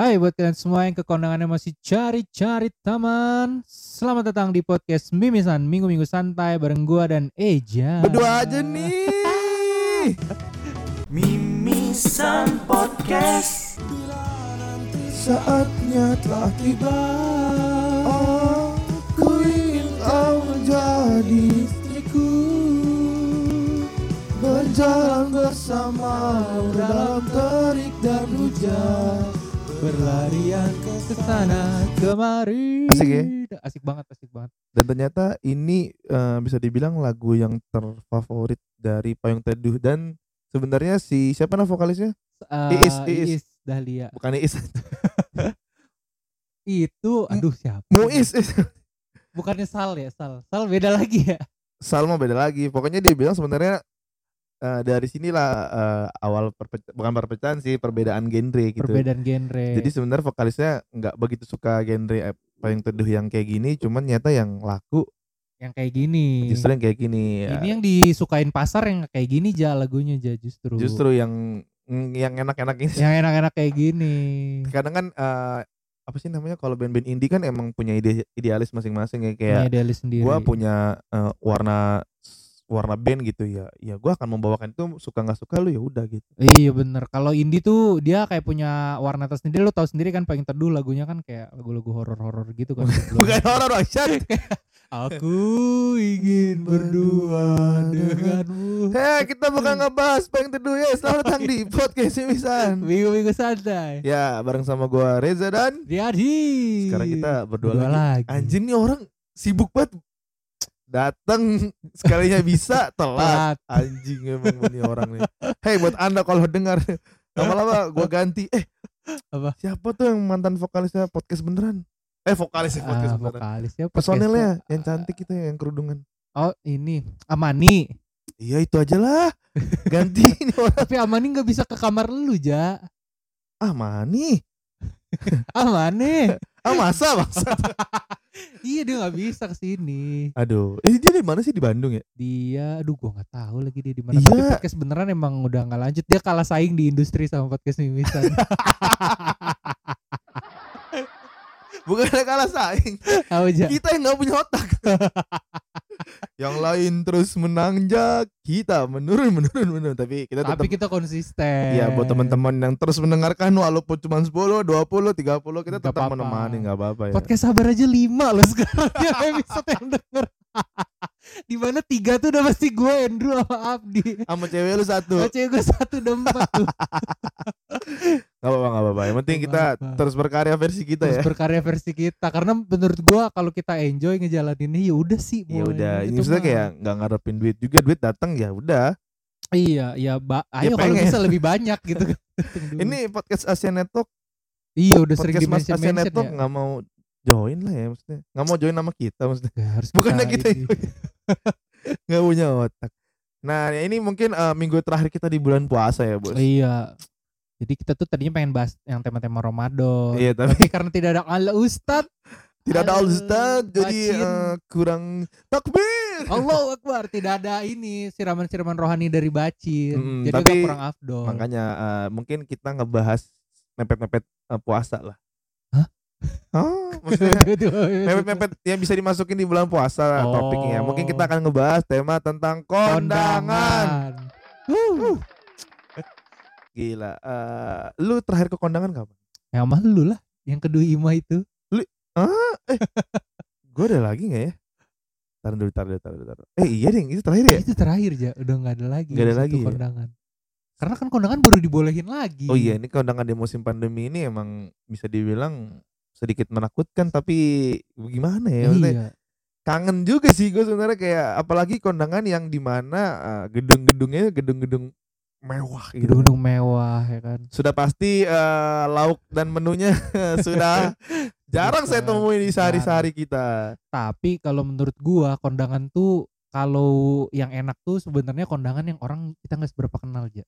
Hai buat kalian semua yang kekondangannya masih cari-cari taman Selamat datang di podcast Mimisan Minggu-minggu santai bareng gua dan Eja Berdua aja nih. Mimisan Podcast Saatnya telah tiba. Aku ingin kau menjadi istriku. Berjalan bersama dalam terik dan hujan. Berlarian ke sana kemari Asik ya? Asik banget, asik banget Dan ternyata ini eh, bisa dibilang lagu yang terfavorit dari Payung Teduh dan sebenarnya si siapa nama vokalisnya? Eh, Iis, Iis. Dahlia Bukan Iis, Itu, aduh siapa Muis. Bukannya Sal ya, Sal Sal beda lagi ya Salma beda lagi. Pokoknya dia bilang sebenarnya eh, dari sinilah eh, awal perpe- bukan perpecahan sih perbedaan genre gitu. Perbedaan genre Jadi sebenarnya vokalisnya nggak begitu suka genre eh, paling teduh yang kayak gini, cuman nyata yang laku Yang kayak gini justru yang kayak gini. Ya, Ini yang disukain pasar yang kayak gini aja lagunya aja justru justru yang yang enak-enak ini. Yang enak-enak kayak gini Kadang kan eh, apa sih namanya kalau band-band indie kan emang punya ide idealis masing-masing ya kayak Punya idealis sendiri gua punya eh, warna warna band gitu ya. Ya gua akan membawakan itu suka nggak suka lu ya udah gitu. Iya bener Kalau indie tuh dia kayak punya warna tersendiri Lo tau sendiri kan paling teduh lagunya kan kayak lagu-lagu horor-horor gitu kan Bukan horor Action. Aku ingin berdua denganmu Hei kita bukan ngebahas paling teduh ya Selamat datang di podcast Simisan Minggu-minggu santai Ya bareng sama gua Reza dan Jadi Sekarang kita berdua Berdua lagi. lagi. Anjing nih orang sibuk banget Datang sekalinya bisa. Telat. Telat. Anjing emang ini orang nih. Hei buat anda kalau dengar. Lama-lama gua ganti. Eh Apa? Siapa tuh yang mantan vokalisnya? Podcast beneran? Eh vokalisnya podcast ah, beneran. vokalis ya Personelnya podcastnya. yang cantik itu yang kerudungan. Oh ini. Amani. Iya itu aja lah. Ganti ini orang. Tapi Amani gak bisa ke kamar lu Ja. Ah mani Amani. Ah masa masa Iya dia gak bisa ke sini Aduh, eh dia di mana sih? Di Bandung ya? Dia Aduh gua gak tahu lagi dia di mana. Iya. Tapi podcast beneran emang udah gak lanjut. Dia kalah saing di industri sama podcast mimisan Bukan kalah saing. Kita yang nggak punya otak. yang lain terus menanjak, kita menurun menurun menurun. Tapi kita tetap Tapi kita konsisten Iya buat teman-teman yang terus mendengarkan walaupun cuma 10, 20, 30 kita tetap menemani nggak apa-apa ya. Podcast sabar aja lima loh sekarang yang episode yang denger di mana tiga tuh udah pasti gue Andrew sama Abdi Sama cewek lu satu. Oh, cewek gue satu udah empat tuh Gak apa-apa gak apa-apa. Yang penting Nggak kita apa-apa. terus berkarya versi kita Terus ya. berkarya versi kita karena menurut gue kalau kita enjoy ngejalaninnya ya udah sih Ya udah, ini itu maksudnya kayak nggak ngarepin duit juga, duit datang ya udah. iya ya ba ayo kalau pengen. bisa lebih banyak gitu kan Ini podcast Asia Network iya udah sering di mention Asia mention Network ya nggak mau join lah ya maksudnya nggak mau join sama kita maksudnya Ya, harus bukannya kita ini. nggak punya otak nah ini mungkin eh, minggu terakhir kita di bulan puasa ya bos iya jadi kita tuh tadinya pengen bahas yang tema-tema Ramadan. Iya, tapi- tapi karena tidak ada ala Ustad tidak ada Aduh, all Ustaz jadi eh, kurang takbir. Allah Akbar tidak ada ini siraman-siraman rohani dari bacin. Mm, jadi tapi kurang afdol. makanya eh, mungkin kita ngebahas mepet-mepet eh, puasa lah. Hah? Oh, mepet-mepet yang bisa dimasukin di bulan puasa Oh. topiknya. Mungkin kita akan ngebahas tema tentang kondangan. Huh. Gila. eh lu terakhir ke kondangan kapan? yang mah lu lah yang kedua Ima itu Gue ada lagi nggak ya? Taruh dulu, taruh dulu, taruh dulu, taruh. Eh iya ding, itu terakhir ya? itu terakhir ya udah nggak ada lagi Nggak ada lagi ya? kondangan karena kan kondangan baru dibolehin lagi Oh iya, ini kondangan di musim pandemi ini emang bisa dibilang sedikit menakutkan tapi gimana ya? Maksudnya iya kangen juga sih gue sebenarnya kayak apalagi kondangan yang di mana eh, gedung-gedungnya gedung-gedung mewah gitu. gedung-gedung mewah ya kan Sudah pasti eh, lauk dan menunya sudah jarang saya temui di sehari-sehari kita. tapi kalau menurut gua kondangan tuh kalau yang enak tuh sebenarnya kondangan yang orang kita nggak seberapa kenal aja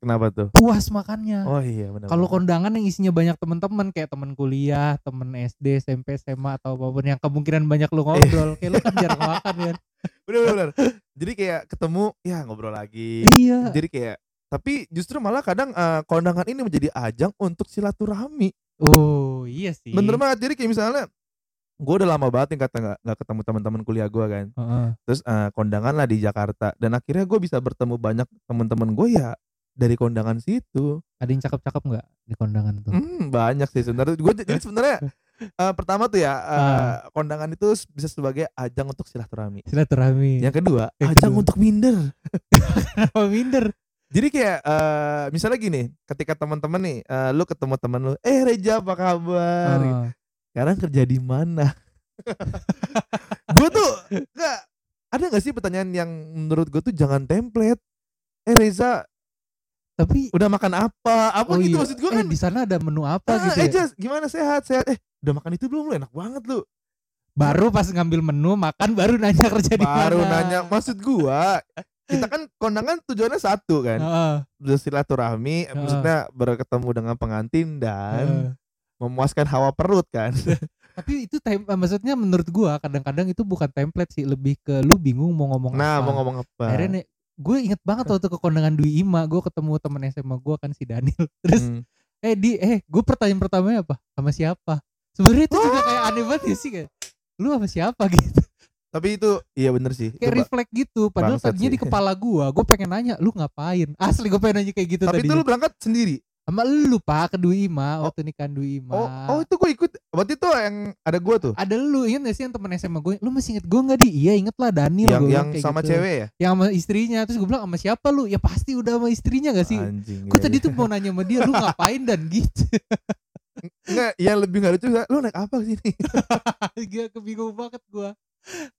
Kenapa tuh? puas makannya Oh iya benar. Kalau kondangan yang isinya banyak teman-teman kayak teman kuliah, temen SD, SMP, SMA atau apa pun yang kemungkinan banyak lu ngobrol, kayak lu kan jarang makan kan. bener bener. Jadi kayak ketemu ya ngobrol lagi. Iya. Jadi kayak tapi justru malah kadang eh, kondangan ini menjadi ajang untuk silaturahmi. Oh iya sih. Bener banget. Jadi kayak misalnya gue udah lama banget nih kata nggak nggak ketemu teman-teman kuliah gue kan. Heeh. Terus eh, kondangan lah di Jakarta dan akhirnya gue bisa bertemu banyak teman-teman gue ya dari kondangan situ. Ada yang cakep-cakep nggak di kondangan tuh? Hmm, banyak sih sebenarnya. Gue jadi sebenarnya eh, pertama tuh ya eh, Ah. kondangan itu bisa sebagai ajang untuk silaturahmi. Silaturahmi. Yang kedua, Yang ajang kedua. untuk minder. Kenapa minder? Jadi kayak eh, misalnya gini, ketika teman-teman nih, eh, lu ketemu teman lu, eh Reja apa kabar? Oh. Sekarang kerja di mana? gue tuh nggak ada nggak sih pertanyaan yang menurut gue tuh jangan template. Eh Reza Tapi udah makan apa? Apa oh gitu iya. maksud gue eh, kan? di sana ada menu apa Ah, gitu eh ya? Gimana sehat sehat? Eh udah makan itu belum lu? Enak banget lu. Baru pas ngambil menu makan baru nanya kerja di mana. Baru nanya maksud gua kita kan kondangan tujuannya satu kan Heeh, bersilaturahmi Heeh. maksudnya berketemu dengan pengantin dan heeh. memuaskan hawa perut kan Tapi itu eh, maksudnya menurut gua kadang-kadang itu bukan template sih, lebih ke lu bingung mau ngomong nah apa. mau ngomong apa Akhirnya gue inget banget waktu ke kondangan Dwi Ima, gue ketemu temen SMA gue kan si Daniel. Terus Hmm. eh di eh gue pertanyaan pertamanya apa? Sama siapa? Sebenarnya itu juga kayak aneh banget ya sih kayak lu sama siapa gitu. Tapi itu iya bener sih Kayak refleks gitu. Padahal tadinya sih. di kepala gua, gue pengen nanya, lu ngapain? Asli gue pengen nanya kayak gitu tapi itu lu berangkat sendiri Sama lu pak ke Dwi Ima Oh. waktu nikahan Dwi Ima. oh oh itu gua ikut waktu itu yang ada gua tuh Ada lu inget gak sih yang temen SMA gue? Lu masih inget gue gak di? Iya inget lah Daniel. yang gua yang sama gitu. cewek ya Yang sama istrinya. Terus gue bilang sama siapa lu? Ya pasti udah sama istrinya gak sih? anjing Gue iya, tadi iya. tuh mau nanya sama dia, lu ngapain dan gitu. enggak yang lebih nggak lucu lu naik apa sini Gak kebingung banget gua.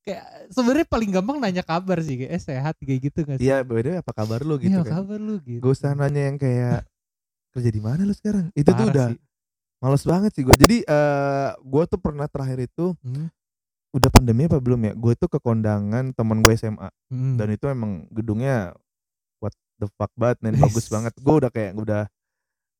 Kayak sebenarnya paling gampang nanya kabar sih, kayak eh, sehat kayak gitu gak sih? iya way, apa kabar lu gitu Iya, kan kabar lu gitu. gak usah nanya yang kayak kerja di mana lu sekarang itu tuh Parah udah sih. males banget sih gua jadi eh gua tuh pernah terakhir itu Hmm, udah pandemi apa belum ya gue tuh ke kondangan teman gue SMA hmm. dan itu emang gedungnya what the fuck banget men bagus banget gue udah kayak udah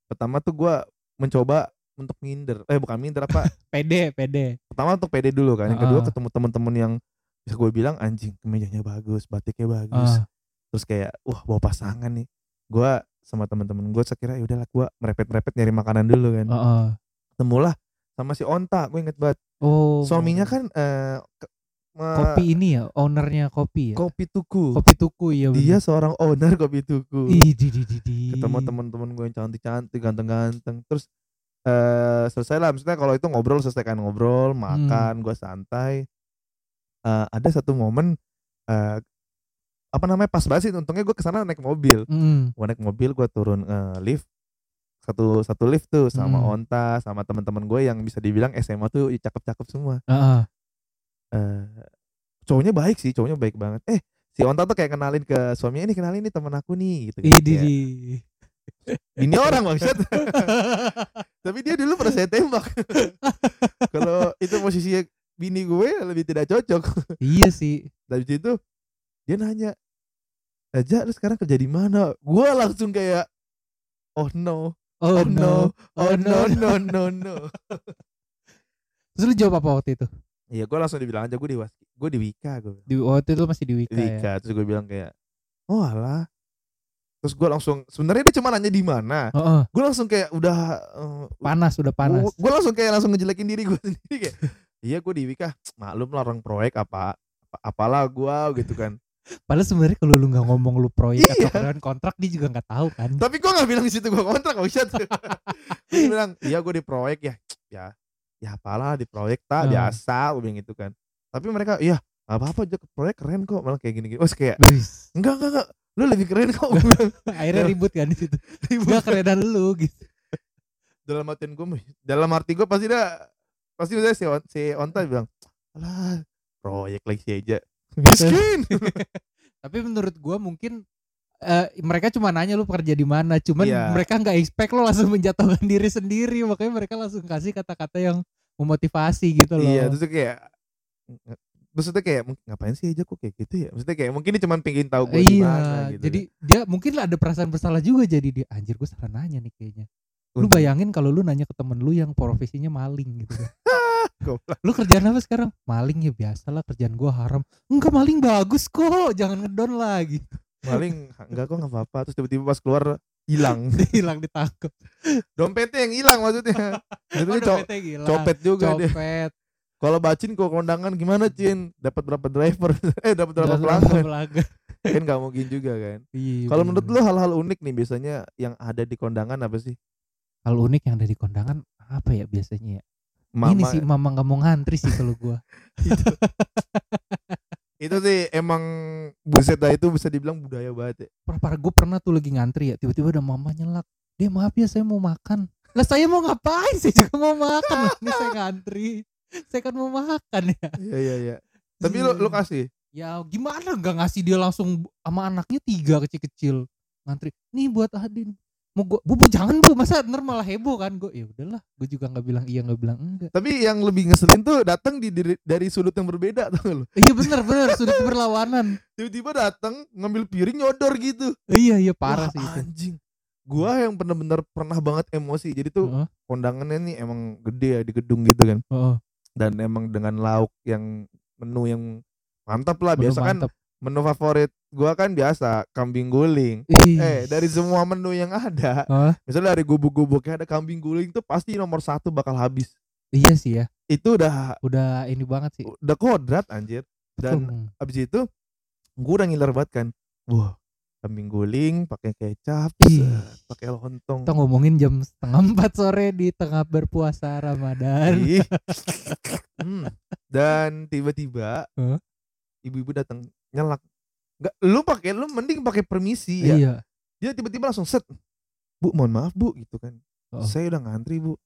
pertama tuh gue mencoba untuk minder eh bukan minder apa pede, pede. pertama untuk pede dulu kan yang kedua Heeh. ketemu teman-teman yang bisa gue bilang anjing kemejanya bagus batiknya bagus Ah, terus kayak wah bawa pasangan nih gue sama teman-teman gue sekira ya udahlah gue merepet-merepet nyari makanan dulu kan heeh. ketemulah sama si Onta gue inget banget Oh. suaminya kan eh, me- kopi ini ya, ownernya kopi ya. kopi tuku Kopi tuku ya. dia seorang owner kopi tuku Ih, di, di, di, di. ketemu teman-teman gue yang cantik-cantik ganteng-ganteng terus eh selesai lah maksudnya kalau itu ngobrol selesai kan ngobrol Hmm. makan gue santai Eh, ada satu momen eh apa namanya pas banget sih untungnya gue ke sana naik mobil Mm. gue naik mobil gue turun eh, lift satu satu lift tuh sama Hmm. onta sama teman-teman gue yang bisa dibilang SMA tuh cakep-cakep semua Heeh. eh cowoknya baik sih cowoknya baik banget eh si onta tuh kayak kenalin ke suaminya ini kenalin nih teman aku nih gitu di. ini orang maksud tapi dia dulu pernah saya tembak. Kalau itu posisinya bini gue lebih tidak cocok. Iya sih. dari situ dia nanya aja lu sekarang kerja di mana? Gue langsung kayak oh no. Oh, no. oh no no. no no Terus lu jawab apa waktu itu? Iya gue langsung dibilang aja gue di gue di Wika gue Di waktu itu masih di Wika, ya. Wika terus gue bilang kayak oh alah terus gue langsung sebenarnya dia cuma nanya di mana Heeh. gue langsung kayak udah eh, panas udah panas. gue langsung kayak langsung ngejelekin diri gue sendiri kayak iya gue di Wika maklum lah orang proyek apa, apa apalah gue gitu kan Padahal sebenarnya kalau lu nggak ngomong lu proyek atau Iya. karyawan kontrak dia juga nggak tahu kan. tapi gue nggak bilang di situ gue kontrak oh shit dia bilang iya gue di proyek ya ya ya apalah di proyek tak Hmm. biasa gue bilang gitu kan tapi mereka iya apa apa aja proyek keren kok malah kayak gini gini oh kayak enggak enggak enggak lu lebih keren kok. Akhirnya ribut kan di situ. Ribut. Gak kerenan lu gitu. dalam artian gue dalam arti gue pasti dah pasti udah si, On- si Onta bilang alah proyek lagi si aja miskin Tapi menurut gua mungkin eh, mereka cuma nanya lu kerja di mana, cuman Iya. mereka nggak expect lo langsung menjatuhkan diri sendiri, makanya mereka langsung kasih kata-kata yang memotivasi gitu loh. iya terus kayak maksudnya kayak "Mung- ngapain sih aja kok kayak gitu ya maksudnya kayak mungkin dia cuma pengen tahu gue iya, gitu jadi dia mungkin lah ada perasaan bersalah juga jadi dia anjir gue salah nanya nih kayaknya. Lu bayangin kalau lu nanya ke temen lu yang profesinya maling gitu kan. Lu kerjaan apa sekarang? Maling ya biasa lah kerjaan gua haram. Enggak maling bagus kok, jangan ngedon lagi. maling enggak kok nggak apa-apa terus tiba-tiba pas keluar hilang. Hilang ditangkap. Dompetnya yang hilang maksudnya. Itu Oh, co- hilang. copet juga. Copet. Kalau bacin ke kondangan gimana Cin? Dapat berapa driver? eh dapat berapa pelanggan? kan nggak mungkin juga kan. Iya, Kalau menurut lu hal-hal unik nih biasanya yang ada di kondangan apa sih? hal unik yang ada di kondangan apa ya biasanya ya? Mama, Ini sih mama nggak mau ngantri sih kalau gua. itu sih emang buset dah itu bisa dibilang budaya banget ya. Parah, parah gue pernah tuh lagi ngantri ya, tiba-tiba ada mama nyelak. Dia maaf ya saya mau makan. Lah saya mau ngapain? Saya juga mau makan. Ini saya ngantri. Saya kan mau makan ya. Iya iya iya. Tapi lu lu kasih. Ya gimana nggak ngasih dia langsung sama anaknya tiga kecil-kecil ngantri. Nih buat Adin. Mau gua, bu, bu jangan bu masa ntar malah heboh kan gue ya udahlah gue juga nggak bilang iya nggak bilang enggak Tapi yang lebih ngeselin tuh datang di dari, dari sudut yang berbeda tuh lu. iya bener bener sudut berlawanan Tiba-tiba datang ngambil piring nyodor gitu. iya iya parah Wah, sih itu Anjing. Gua yang bener-bener pernah banget emosi. Jadi tuh Heeh, kondangannya nih emang gede ya di gedung gitu kan. heeh. Dan emang dengan lauk yang menu yang mantap lah. Menu Biasa kan mantap. menu favorit gua kan biasa kambing guling. Ih. Eh dari semua menu yang ada, Hah? misalnya dari gubuk-gubuknya ada kambing guling tuh pasti nomor satu bakal habis. iya sih ya Itu udah udah ini banget sih udah kodrat anjir. Dan Betul. abis itu gue udah ngiler banget kan. Wah kambing guling pakai kecap, pakai lontong. kita ngomongin jam setengah empat sore di tengah berpuasa Ramadan. Hmm. Dan tiba-tiba Hah? ibu-ibu datang nyelak. Enggak, lu pakai lu mending pakai permisi ya. iya Dia tiba-tiba langsung set. Bu, mohon maaf Bu gitu kan. Oh. Saya udah ngantri Bu.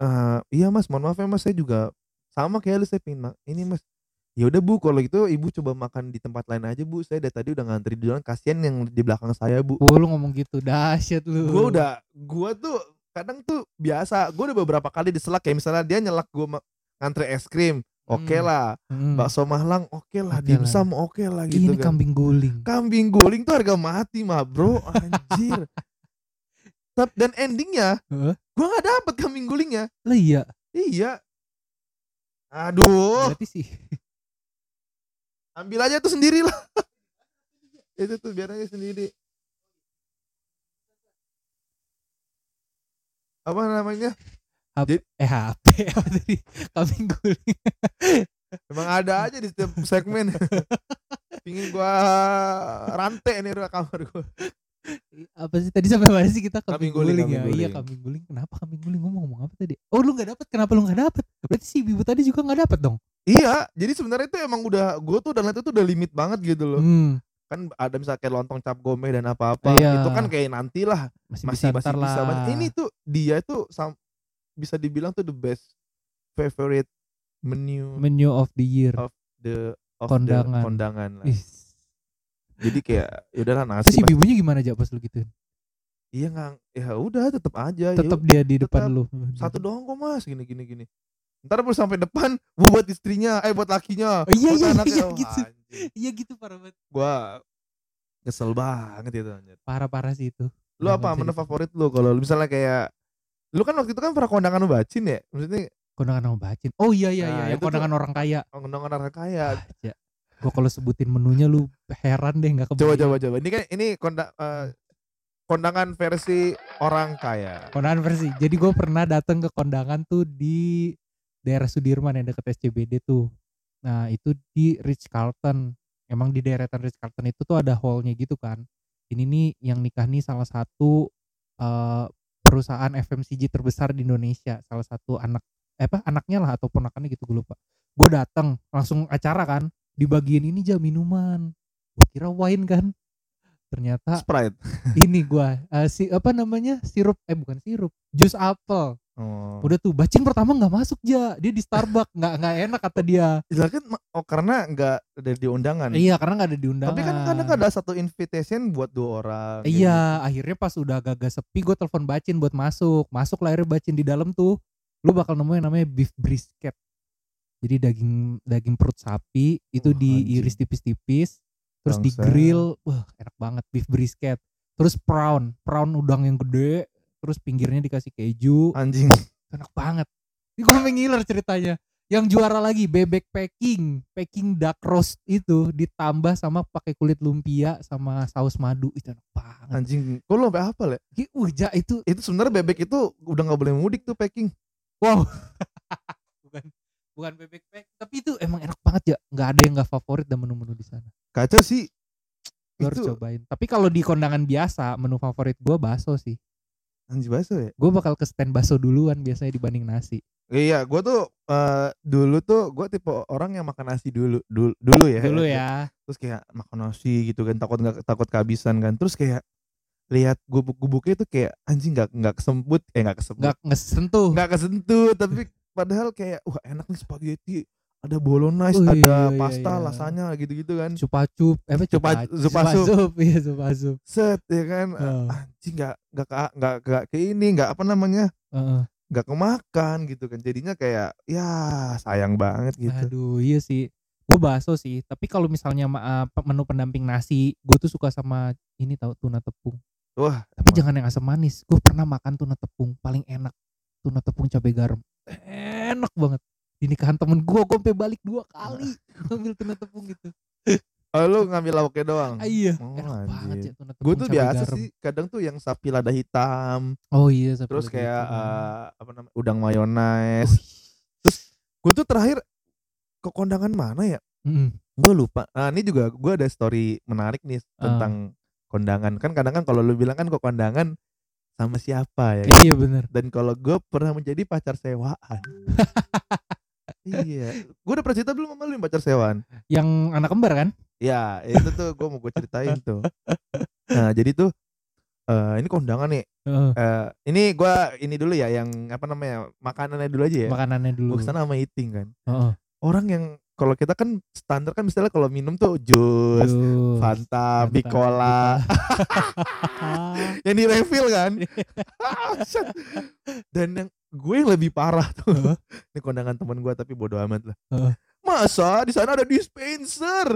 "Eh, iya Mas, mohon maaf ya Mas, saya juga sama kayak lu saya pengen ma- ini Mas. Ya udah Bu, kalau gitu Ibu coba makan di tempat lain aja Bu. Saya dari tadi udah ngantri di dalam kasihan yang di belakang saya Bu. oh, lu ngomong gitu dahsyat lu Gua udah gua tuh kadang tuh biasa. Gua udah beberapa kali diselak kayak misalnya dia nyelak gua ma- ngantri es krim. Oke Hmm. lah, Hmm. bakso Malang oke lah, Oke dimsum oke lah gitu ini kan. kambing guling Kambing guling tuh harga mati mah bro, anjir. Dan endingnya, Heeh. gua nggak dapet kambing gulingnya. lah iya Iya. Aduh, berarti sih ambil aja tuh sendiri lah. Itu tuh biar aja sendiri. Apa namanya? eh HP apa tadi kambing guling Emang ada aja di setiap segmen. Pingin gua rantai nih ruang kamar gua. apa sih tadi sampai mana sih kita kambing, Kambing guling, guling, ya iya guling. kambing guling kenapa kambing guling ngomong ngomong apa tadi oh lu nggak dapet kenapa lu nggak dapet berarti si ibu tadi juga nggak dapet dong Iya, jadi sebenarnya itu emang udah gua tuh lihat itu udah limit banget gitu loh. hmm, Kan ada misalnya kayak lontong cap gome dan apa-apa. Iya. Itu kan kayak nantilah masih, masih bisa masih bisa lah banget. Ini tuh dia tuh bisa dibilang tuh the best favorite menu menu of the year Oh, the of Kondangan. the kondangan lah. Ih, Jadi kayak ya udahlah nasi. terus ibu-ibunya gimana aja pas lu gituin Iya nggak ya udah tetap aja. tetap yuk, dia di depan tetap. lu satu doang kok mas gini gini gini. Ntar baru sampai depan buat istrinya, eh buat lakinya, Oh, iya, buat iya, anaknya. iya, gitu. iya gitu parah banget Gua kesel banget itu anjir. parah parah sih itu Lu apa menu di- favorit lu kalau misalnya kayak lu kan waktu itu kan pernah kondangan bacin ya? Maksudnya kondangan sama bacin oh iya iya Nah, iya yang itu tuh- kondangan orang kaya kondangan orang kaya. aja gua kalau sebutin menunya lu heran deh nggak Coba coba coba. Ini kan ini konda, eh, kondangan versi orang kaya. kondangan versi jadi gue pernah datang ke kondangan tuh di daerah Sudirman yang deket SCBD tuh. Nah itu di Ritz Carlton emang di deretan Ritz Carlton itu tuh ada hallnya gitu kan. Ini nih yang nikah nih salah satu eh, perusahaan FMCG terbesar di Indonesia. Salah satu anak eh apa anaknya lah atau ponakannya gitu gue lupa. Gue datang langsung acara kan di bagian ini aja minuman. Gue kira wine kan. Ternyata Sprite. ini gua eh, si apa namanya sirup eh bukan sirup jus apel Oh. udah tuh bacin pertama nggak masuk ja. Dia di Starbucks nggak nggak enak kata dia. Lah kan oh karena enggak ada di undangan. iya karena nggak ada di undangan Tapi kan kadang ada satu invitation buat dua orang. iya akhirnya pas udah agak sepi gue telepon bacin buat masuk. Masuk lah akhirnya bacin di dalam tuh. Lu bakal nemuin yang namanya beef brisket. Jadi daging daging perut sapi itu Wah, diiris tipis-tipis terus di grill. Wah enak banget beef brisket. Terus prawn prawn udang yang gede terus pinggirnya dikasih keju. Anjing. enak banget ini gue ngiler ceritanya yang juara lagi bebek packing, packing duck roast itu ditambah sama pakai kulit lumpia sama saus madu itu enak banget. Anjing, kok lo sampai ya? Ih, Uja itu Itu sebenarnya bebek itu udah nggak boleh mudik tuh packing. wow. bukan bukan bebek packing, tapi itu emang enak banget ya. nggak ada yang nggak favorit dan menu-menu di sana. Kacau sih. Lu harus cobain. Tapi kalau di kondangan biasa, menu favorit gua bakso sih. Anjing bakso ya. Gue bakal ke stand bakso duluan biasanya dibanding nasi. Iya, gua tuh eh, dulu tuh gua tipe orang yang makan nasi dulu dulu, dulu ya. Dulu ya. Terus kayak makan nasi gitu kan takut nggak takut kehabisan kan. Terus kayak lihat gubuk-gubuknya itu kayak anjing nggak nggak kesemput eh nggak kesemput Nggak ngesentuh. nggak kesentuh tapi padahal kayak wah enak nih spaghetti ada bolognese Oh, ada iya, iya, pasta iya. lasanya gitu-gitu kan Cupacup, eh apa Cupa- cupa, Zupasup. Zupasup, iya Zupasup. set ya kan Heeh. anjing nggak nggak ke nggak nggak ke ini nggak apa namanya Heeh. nggak kemakan gitu kan jadinya kayak ya sayang banget gitu Aduh, iya sih. Gue bakso sih, tapi kalau misalnya ma- apa, menu pendamping nasi, gue tuh suka sama ini tahu tuna tepung. wah Tapi emang. jangan yang asam manis. Gue pernah makan tuna tepung paling enak. Tuna tepung cabai garam. Enak banget. Di nikahan temen gue, gue sampai balik dua kali ngambil tuna tepung gitu. oh, lu ngambil lauknya doang Ah, iya, Oh, enak banget ya tuna tepung gue tuh biasa garam. sih kadang tuh yang sapi lada hitam Oh iya, sapi terus kayak hitam. eh, apa namanya udang mayones Wih. gue tuh terakhir ke kondangan mana ya Mm-mm. gue lupa nah ini juga gue ada story menarik nih Ah. tentang kondangan kan kadang kan kalau lu bilang kan ke kondangan sama siapa ya Iya bener. dan kalau gue pernah menjadi pacar sewaan iya gue udah pernah cerita belum sama lu yang pacar sewaan Yang anak kembar kan? ya itu tuh gue mau gue ceritain tuh nah jadi tuh eh ini kondangan nih Heeh. Eh ini gue ini dulu ya yang apa namanya makanannya dulu aja ya Makanannya dulu. gue ke sana sama eating kan Heeh. orang yang kalau kita kan standar kan misalnya kalau minum tuh jus Jus. Fanta, Bicola, yang di refill kan. Dan yang gue yang lebih parah tuh. Heeh. Ini kondangan teman gue tapi bodo amat lah. Heeh. Masa di sana ada dispenser?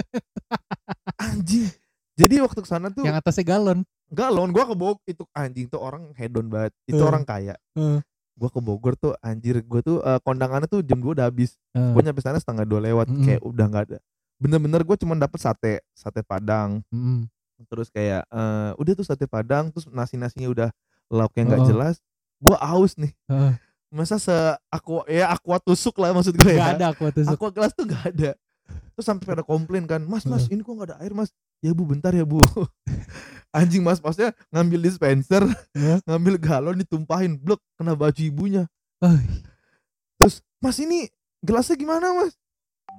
anjing. Jadi waktu ke sana tuh yang atasnya galon. galon gue ke Bogor itu anjing tuh orang hedon banget. Itu Heeh. orang kaya. Heeh. Gue ke Bogor tuh anjir gue tuh eh, kondangannya tuh jam 2 udah habis. Heeh. Gue nyampe sana setengah dua lewat Mm-mm. kayak udah nggak ada. Bener-bener gue cuma dapet sate, sate padang. Mm-mm. terus kayak eh, udah tuh sate padang terus nasi nasinya udah lauknya nggak Oh. jelas gue aus nih Heeh. masa se aqua ya aqua tusuk lah maksud gue Gak ya ada aku tusuk. aqua gelas tuh nggak ada terus sampai pada komplain kan mas mas ini kok nggak ada air mas ya bu bentar ya bu anjing mas masnya ngambil dispenser Hah? ngambil galon ditumpahin blok kena baju ibunya terus mas ini gelasnya gimana mas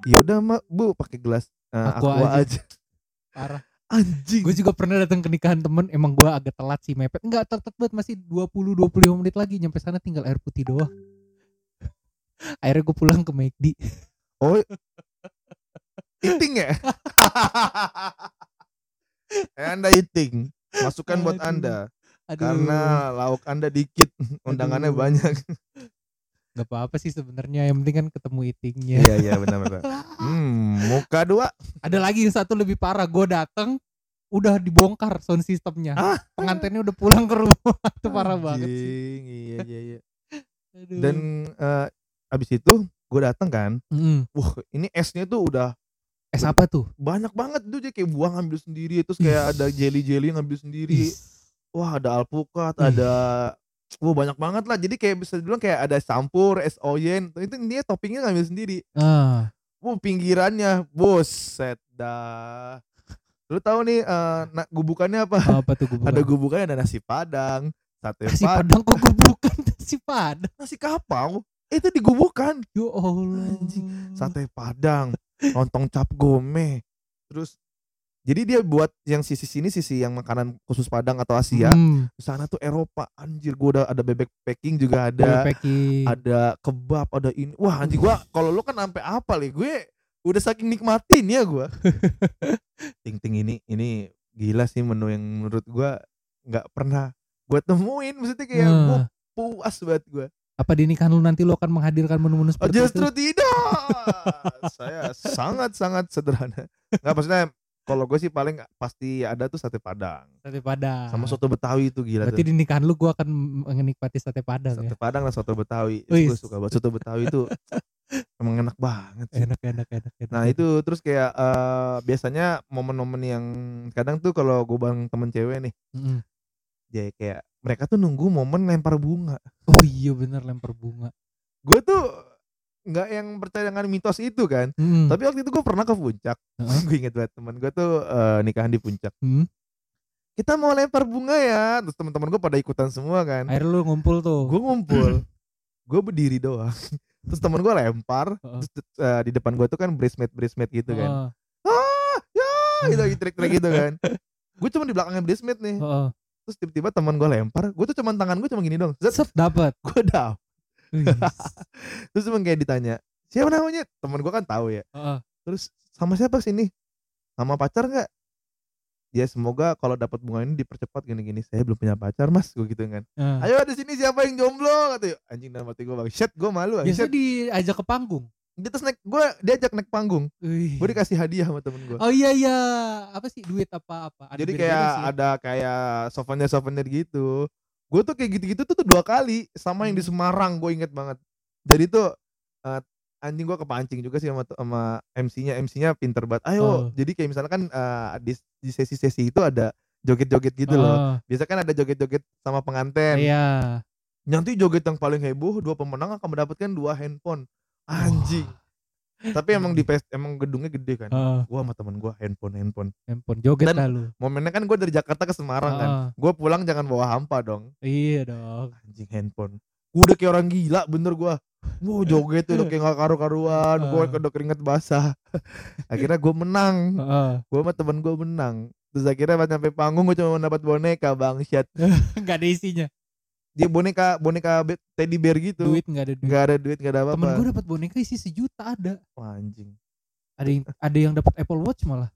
ya udah mak bu pakai gelas eh, aqua, aja. aja. parah. anjing Gue juga pernah datang ke nikahan temen, emang gue agak telat sih mepet. Enggak telat banget masih 20 25 menit lagi nyampe sana tinggal air putih doang. Akhirnya gue pulang ke McD. Oh, eating ya? Eh, anda eating, masukkan buat Aduh. anda Aduh. karena lauk anda dikit, undangannya Aduh. banyak. Gak apa-apa sih sebenarnya yang penting kan ketemu eatingnya. Iya iya benar benar. Hmm, muka dua. Ada lagi yang satu lebih parah. Gue datang udah dibongkar sound systemnya. Ah. Pengantinnya udah pulang ke rumah. Itu parah banget sih. Iya iya iya. Aduh. Dan eh, abis itu gue datang kan, Mm. wah ini esnya tuh udah es apa tuh? banyak banget tuh dia kayak buang ngambil sendiri, terus kayak ada jelly jelly ngambil sendiri. Wah ada alpukat, ada Wah banyak banget lah. Jadi kayak bisa dibilang kayak ada campur, es oyen. Itu dia toppingnya ngambil sendiri. Ah. Wah pinggirannya, buset dah. Lu tahu nih eh, na- gubukannya apa? Apa tuh gue Ada gubukannya ada nasi padang, sate Nasi padang, padang kok gue bukan nasi padang. nasi kapau. Itu digubukan. Ya Allah. Anjing, Sate padang, lontong cap gome. Terus jadi dia buat yang sisi sini sisi yang makanan khusus Padang atau Asia. Hmm, Di sana tuh Eropa. Anjir gua udah ada bebek packing juga ada. packing. Ada kebab, ada ini. Wah, anjir gua kalau lu kan sampai apa nih? Gue udah saking nikmatin ya gua. ting ting ini ini gila sih menu yang menurut gua nggak pernah gua temuin maksudnya kayak gua Nah, puas banget gua. Apa di nikahan lu nanti lu akan menghadirkan menu-menu Oh, seperti justru itu? tidak. Saya sangat-sangat sederhana. Enggak maksudnya kalau gue sih paling pasti ada tuh sate padang Sate Padang. sama soto betawi itu gila Berarti tuh di nikahan lu gua akan menikmati sate Padang sate ya. padang dan soto betawi gue suka banget soto betawi itu emang enak banget sih. Enak enak enak enak. Nah itu terus kayak eh, biasanya momen-momen yang kadang tuh kalau gue bareng temen cewek nih, Mm-mm. jadi kayak mereka tuh nunggu momen lempar bunga. Oh iya bener lempar bunga. Gue tuh nggak yang percaya dengan mitos itu kan. Mm. Tapi waktu itu gue pernah ke puncak. Heeh. gue inget banget temen gue tuh eh, nikahan di puncak. Hmm. Kita mau lempar bunga ya. Terus teman-teman gue pada ikutan semua kan. Akhirnya lu ngumpul tuh. Gue ngumpul, gue berdiri doang. Terus temen gue lempar. Heeh. Terus eh, di depan gue tuh kan bridesmaid bridesmaid gitu kan. Heeh. ah ya gitu trik-trik gitu kan gue cuma di belakangnya bridesmaid nih Heeh. Terus tiba-tiba teman gue lempar gue tuh cuma tangan gue cuma gini dong Set dapat. gue down. Terus cuma kayak ditanya siapa namanya? Teman gue kan tahu ya. Heeh. terus sama siapa sini sama pacar nggak? Ya semoga kalau dapat bunga ini dipercepat gini-gini. Saya belum punya pacar mas. Gue gitu kan. Heeh. ayo di sini siapa yang jomblo? kata anjing dalam hati gue bang. Shit gue malu anjing. diajak ke panggung. Dia terus naik gue diajak naik panggung gue dikasih hadiah sama temen gue Oh iya iya, apa sih duit apa apa? Ada Jadi kayak ada kayak souvenir souvenir gitu. Gue tuh kayak gitu-gitu tuh, tuh dua kali sama yang di Hmm. Semarang gue inget banget. Jadi tuh eh, anjing gue kepancing juga sih sama sama MC-nya MC-nya pinter banget. Ayo, Oh. jadi kayak misalkan eh, di, di sesi-sesi itu ada joget-joget gitu loh. Oh, Biasa kan ada joget-joget sama pengantin. Iya. Nanti joget yang paling heboh dua pemenang akan mendapatkan dua handphone. Anjing. Tapi emang di pes- emang gedungnya gede kan. Heeh, Gua sama temen gua handphone handphone. handphone joget Dan- dah lu. Momennya kan gue dari Jakarta ke Semarang kan. Heeh. Gue pulang jangan bawa hampa dong. Iya dong. Anjing handphone. Gue udah kayak orang gila bener gue. Wow joget tuh udah kayak gak karu-karuan. Gue Ah. udah keringet basah. akhirnya gue menang. Heeh. Gue sama temen gue menang. Terus akhirnya pas nyampe panggung gue cuma mendapat boneka bangsat. Enggak ada isinya. Dia boneka boneka teddy bear gitu. Duit enggak ada duit. Gak ada duit gak ada Temen apa-apa. gue dapat boneka isi sejuta ada. Wah anjing. Ada yang ada yang dapat Apple Watch malah.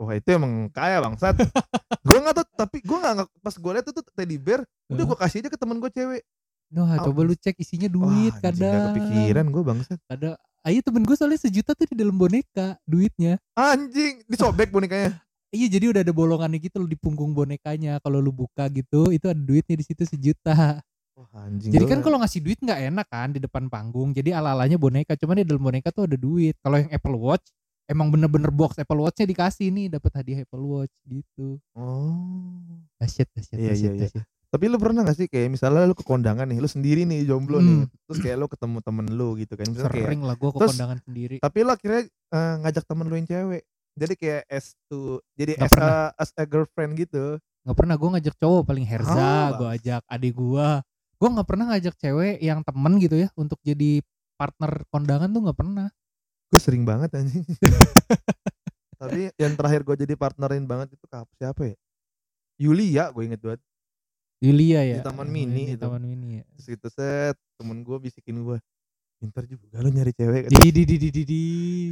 Wah itu emang kaya bangsat. gue gak tau tapi gue gak pas gue liat itu tuh teddy bear. Udah gue kasih aja ke temen gue cewek. Nah, Ah, coba lu cek isinya duit Wah, kadang. Gak kepikiran gue bangsat. Ada Ayo temen gue soalnya sejuta tuh di dalam boneka duitnya. Anjing disobek bonekanya. Iya jadi udah ada bolongannya gitu di punggung bonekanya. Kalau lu buka gitu itu ada duitnya di situ sejuta. Wah anjing. Jadi kan kalau ngasih duit nggak enak kan di depan panggung. Jadi ala-alanya boneka, cuman di dalam boneka tuh ada duit. Kalau yang Apple Watch emang bener-bener box Apple Watch-nya dikasih nih dapat hadiah Apple Watch gitu. Oh. Dahsyat, dahsyat, Iya, dahsyat, iya, iya. Tapi lu pernah gak sih kayak misalnya lu ke kondangan nih, lu sendiri nih jomblo Hmm. nih, terus kayak lu ketemu temen lu gitu kan, misalnya kayak, Sering lah gua ke Terus- kondangan sendiri. tapi lu akhirnya eh, ngajak temen lu yang cewek, jadi kayak as to, jadi as a, as a girlfriend gitu. Nggak pernah gua ngajak cowok paling Herza, Ah, gua ajak adik gua. Gua nggak pernah ngajak cewek yang temen gitu ya untuk jadi partner kondangan tuh nggak pernah. Gue sering banget anjing. tapi yang terakhir gue jadi partnerin banget itu kap siapa ya? Yulia, gue inget banget. Yulia ya. Di Taman Oh, Mini di itu. Taman Mini ya. Terus itu set, temen gue bisikin gue, pinter juga lu nyari cewek. Di di di di di di.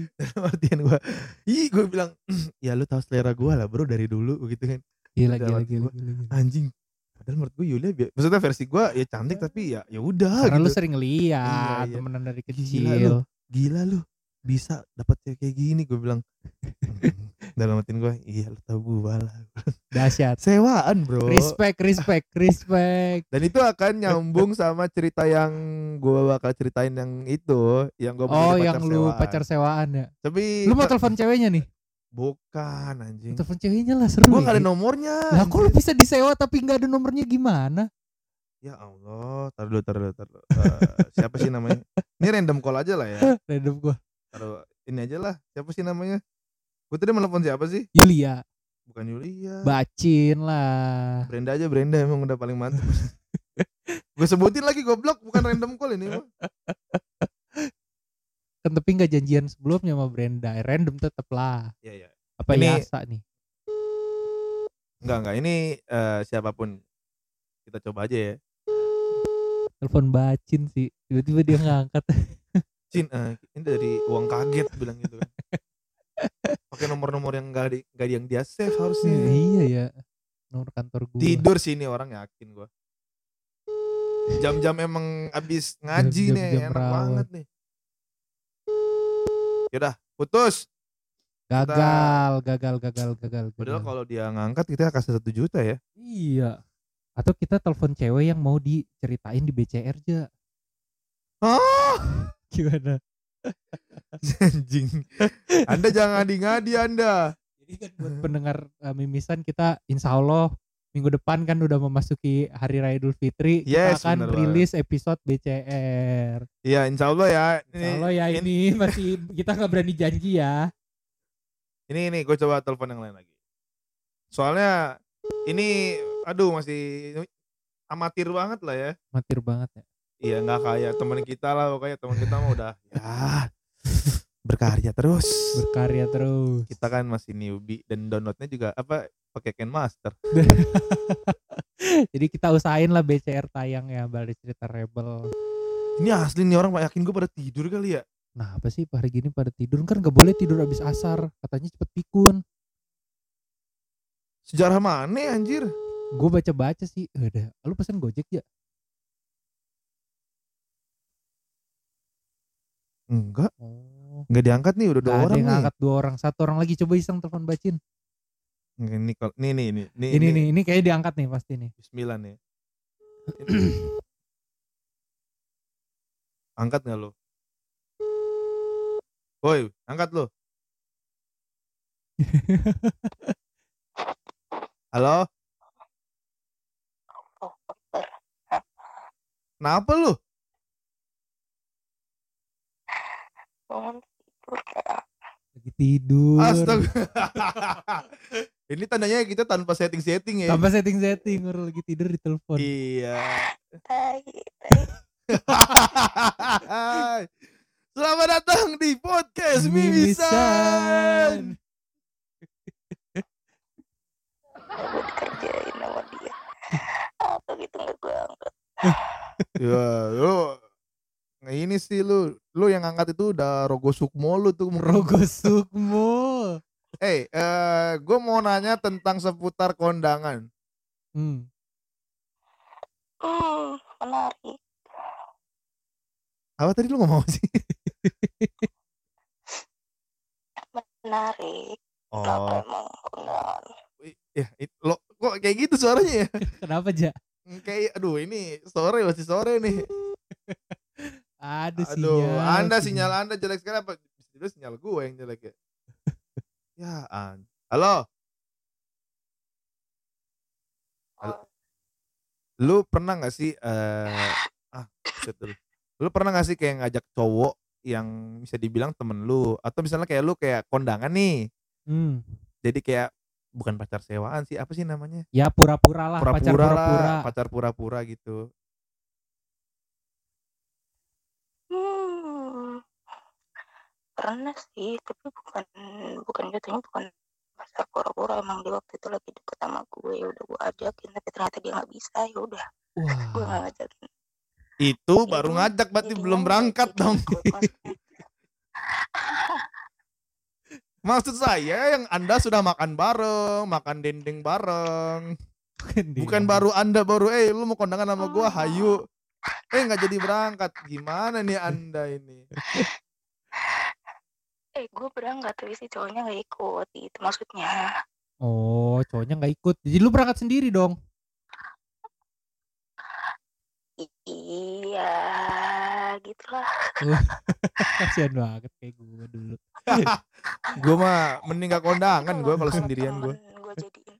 Dalam artian gue, ih gue bilang, ya lu tahu selera gue lah bro dari dulu gitu kan. Gila gila gila. gua, gila, gila. anjing padahal menurut gue Yulia maksudnya versi gue ya cantik tapi ya ya udah Karena lu gitu. sering lihat Iya, iya. temenan dari Gila kecil. lu. gila lu bisa dapat cewek kayak gini gue bilang. dalam hati gue iya lu tau gue lah Dahsyat. sewaan bro Respect, respect, respect. dan itu akan nyambung sama cerita yang gue bakal ceritain yang itu yang gue Oh, yang lu pacar sewaan ya. tapi Lu mau telepon ceweknya nih? bukan anjing Telepon ceweknya lah seru. gue gak ada nomornya Lah kok lu bisa disewa tapi nggak ada nomornya gimana? ya Allah taruh dulu taruh dulu taruh dulu. Eh, siapa sih namanya ini random call aja lah ya Random gua. taruh ini aja lah siapa sih namanya gue tadi menelepon siapa sih Yulia, bukan Yulia bacin lah. Brenda aja Brenda emang udah paling mantap gue sebutin lagi goblok bukan random call ini mah Kan tapi nggak janjian sebelumnya sama Brenda. Eh, Random tetep lah. iya iya Apa Ini- Yasa nih? enggak enggak ini eh, siapa pun kita coba aja ya Telepon bacin sih. Tiba-tiba dia ngangkat. Cin eh, ini dari uang kaget bilang gitu kan pakai nomor-nomor yang enggak di enggak yang dia save harusnya iya ya. Nomor kantor gua. tidur sini orang yakin gua jam-jam emang abis ngaji Jam-jam nih enak rawat. banget nih yaudah putus Gagal, gagal, gagal, gagal. Padahal gagal. kalau dia ngangkat kita kasih satu juta ya. Iya. Atau kita telepon cewek yang mau diceritain di BCR aja. Ah, Gimana? anjing. Anda jangan ngadi-ngadi Anda. Jadi kan buat pendengar eh, mimisan kita insya Allah minggu depan kan udah memasuki Hari Raya Idul Fitri. Yes, kita akan rilis episode BCR. Iya, insya Allah ya. Insya Allah ya ini masih kita nggak berani janji ya. Ini ini gue coba telepon yang lain lagi. Soalnya ini aduh masih amatir banget lah ya. Matir banget ya. Iya nggak kayak teman kita lah pokoknya teman kita mah udah ya berkarya terus. Berkarya terus. Kita kan masih newbie dan downloadnya juga apa pakai Ken Master. Jadi kita usahain lah BCR tayang ya balik cerita Rebel. Ini asli nih orang yakin gue pada tidur kali ya. Nah apa sih hari gini pada tidur kan gak boleh tidur abis asar katanya cepet pikun. Sejarah mana anjir? Gue baca-baca sih. Eh, Udah, lu pesen Gojek ya? Enggak, Oh. enggak diangkat nih udah dua Gak ada orang yang nih. ngangkat dua orang, satu orang lagi coba iseng telepon bacin. Ini kalau nih nih nih nih Ini nih, ini kayaknya diangkat nih pasti nih. Bismillah nih. angkat nggak lo? Woi, angkat lo. Halo? Kenapa lu? Bangun tidur kayak Lagi tidur. Astaga. Ini tandanya kita tanpa setting-setting ya. Tanpa setting-setting, orang lagi tidur di telepon. Iya. tai tai Selamat datang di podcast Mimisan. gue dikerjain sama dia apa gitu nggak gue angkat Ya, lu Nah, ini sih lu, lu yang angkat itu udah Rogo Sukmo lu tuh. Rogo Sukmo. Eh, eh gue mau nanya tentang seputar kondangan. Hmm. hmm menarik Apa tadi lu ngomong apa sih? menarik Oh, kenapa emang undangan ya, it- lo kok kayak gitu suaranya ya? Kenapa, Ja? Kayak, aduh ini sore masih sore nih. Aduh, Aduh, sinyal. anda sinyal anda jelek sekali apa? Itu sinyal gue yang jelek ya. ya, an. Halo, Halo. lu pernah nggak sih eh ah, buset dulu. Lu pernah nggak sih kayak ngajak cowok yang bisa dibilang temen lu atau misalnya kayak lu kayak kondangan nih. Hmm. Jadi kayak bukan pacar sewaan sih, apa sih namanya? Ya pura-pura lah, pacar Pura-pura pura-pura. lah, pacar pura-pura gitu. hmm pernah sih tapi bukan bukan jatuhnya bukan pasar pura-pura emang dia waktu itu lagi deket sama gue ya udah gue ajakin tapi ternyata dia nggak bisa ya udah gue nggak Wah, ngajakin Itu baru Jadinya- ngajak berarti belum berangkat jadi dong. Maksud saya yang Anda sudah makan bareng, makan dendeng bareng. Bukan baru Anda baru eh lu mau kondangan sama gua, hayu. Eh nggak jadi berangkat. Gimana nih Anda ini? eh gue berangkat tapi si cowoknya nggak ikut itu maksudnya Oh, cowoknya nggak ikut. Jadi lu berangkat sendiri dong. I- iya gitulah Kasian banget kayak gue dulu. Gua mah mending gak kondangan gua kalau sendirian gua. gue jadiin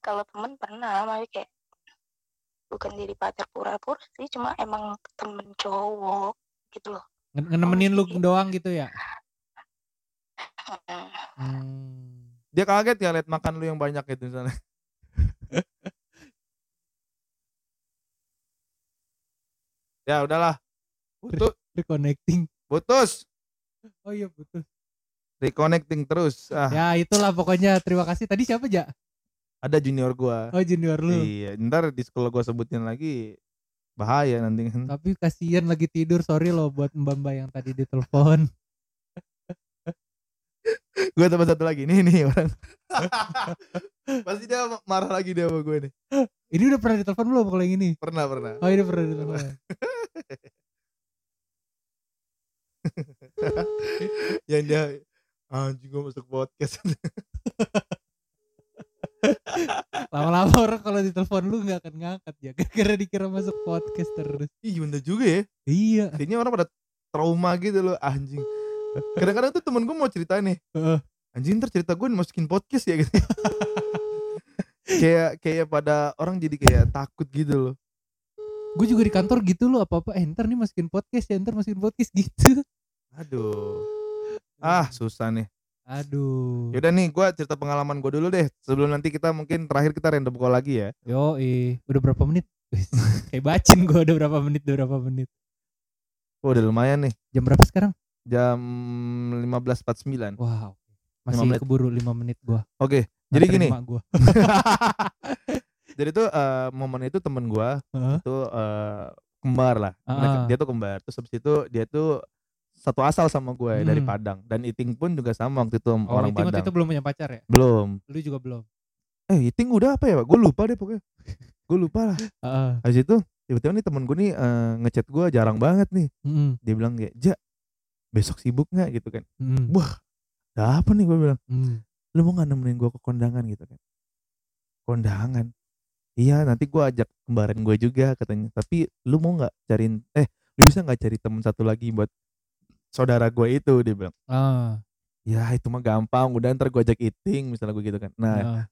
kalau temen pernah tapi kayak bukan jadi pacar pura-pura sih cuma emang temen cowok gitu loh Nge- Ngenemenin lu doang gitu ya. Mm. Hmm. Dia kaget ya liat makan lu yang banyak itu misalnya. ya udahlah. Putus, Reconnecting. putus. Oh iya betul. Reconnecting terus. Ah, Ya itulah pokoknya terima kasih. Tadi siapa Ja? ada junior gua. Oh junior lu. Iya, ntar di sekolah gua sebutin lagi bahaya nanti kan. Tapi kasihan lagi tidur. Sorry loh buat mbak-mbak yang tadi ditelepon. gue tambah satu lagi nih nih orang pasti dia marah lagi dia sama gue nih Ini udah pernah ditelepon belum kalau yang ini? pernah pernah Oh ini pernah ditelepon. yang dia anjing gue masuk podcast Lama-lama orang kalau ditelepon lu nggak akan ngangkat ya. Gara-gara dikira masuk podcast terus. Ih bener juga ya? Iya. Kayaknya orang pada trauma gitu loh anjing. Kadang-kadang tuh temen gue mau cerita nih. Heeh. Anjing ntar cerita gue dimasukin podcast ya gitu. Kayak kayak pada orang jadi kayak takut gitu loh. Gue juga di kantor gitu loh apa-apa. Eh, ntar nih masukin podcast ya ntar masukin podcast gitu. Aduh. Ah susah nih Aduh. Yaudah nih gue cerita pengalaman gue dulu deh Sebelum nanti kita mungkin terakhir kita random call lagi ya Yo, udah berapa menit? Kayak bacin gue udah berapa menit, udah berapa menit. Oh udah lumayan nih Jam berapa sekarang? Jam 15.49 Wow. Masih menit. keburu 5 menit gua. Oke jadi gini Gua. Jadi tuh eh, momen itu temen gue Heeh. itu eh, kembar lah Mereka- Ah. dia tuh kembar terus habis itu dia tuh satu asal sama gue dari Hmm. Padang dan Iting pun juga sama waktu itu Oh, orang waktu Padang itu belum punya pacar ya? belum Lu juga belum. eh Iting udah apa ya gue lupa deh pokoknya gue lupa lah Heeh. habis itu tiba-tiba nih temen gue nih eh, ngechat gue jarang banget nih Heeh. dia bilang kayak ja besok sibuk nggak gitu kan Heeh. wah ada apa nih gue bilang Heeh. lu mau nggak nemenin gue ke kondangan gitu kan kondangan iya nanti gue ajak kembaran gue juga katanya tapi lu mau nggak cariin eh lu bisa nggak cari temen satu lagi buat saudara gue itu dia bilang Ah. ya itu mah gampang udah ntar gue ajak eating misalnya gue gitu kan nah Heeh.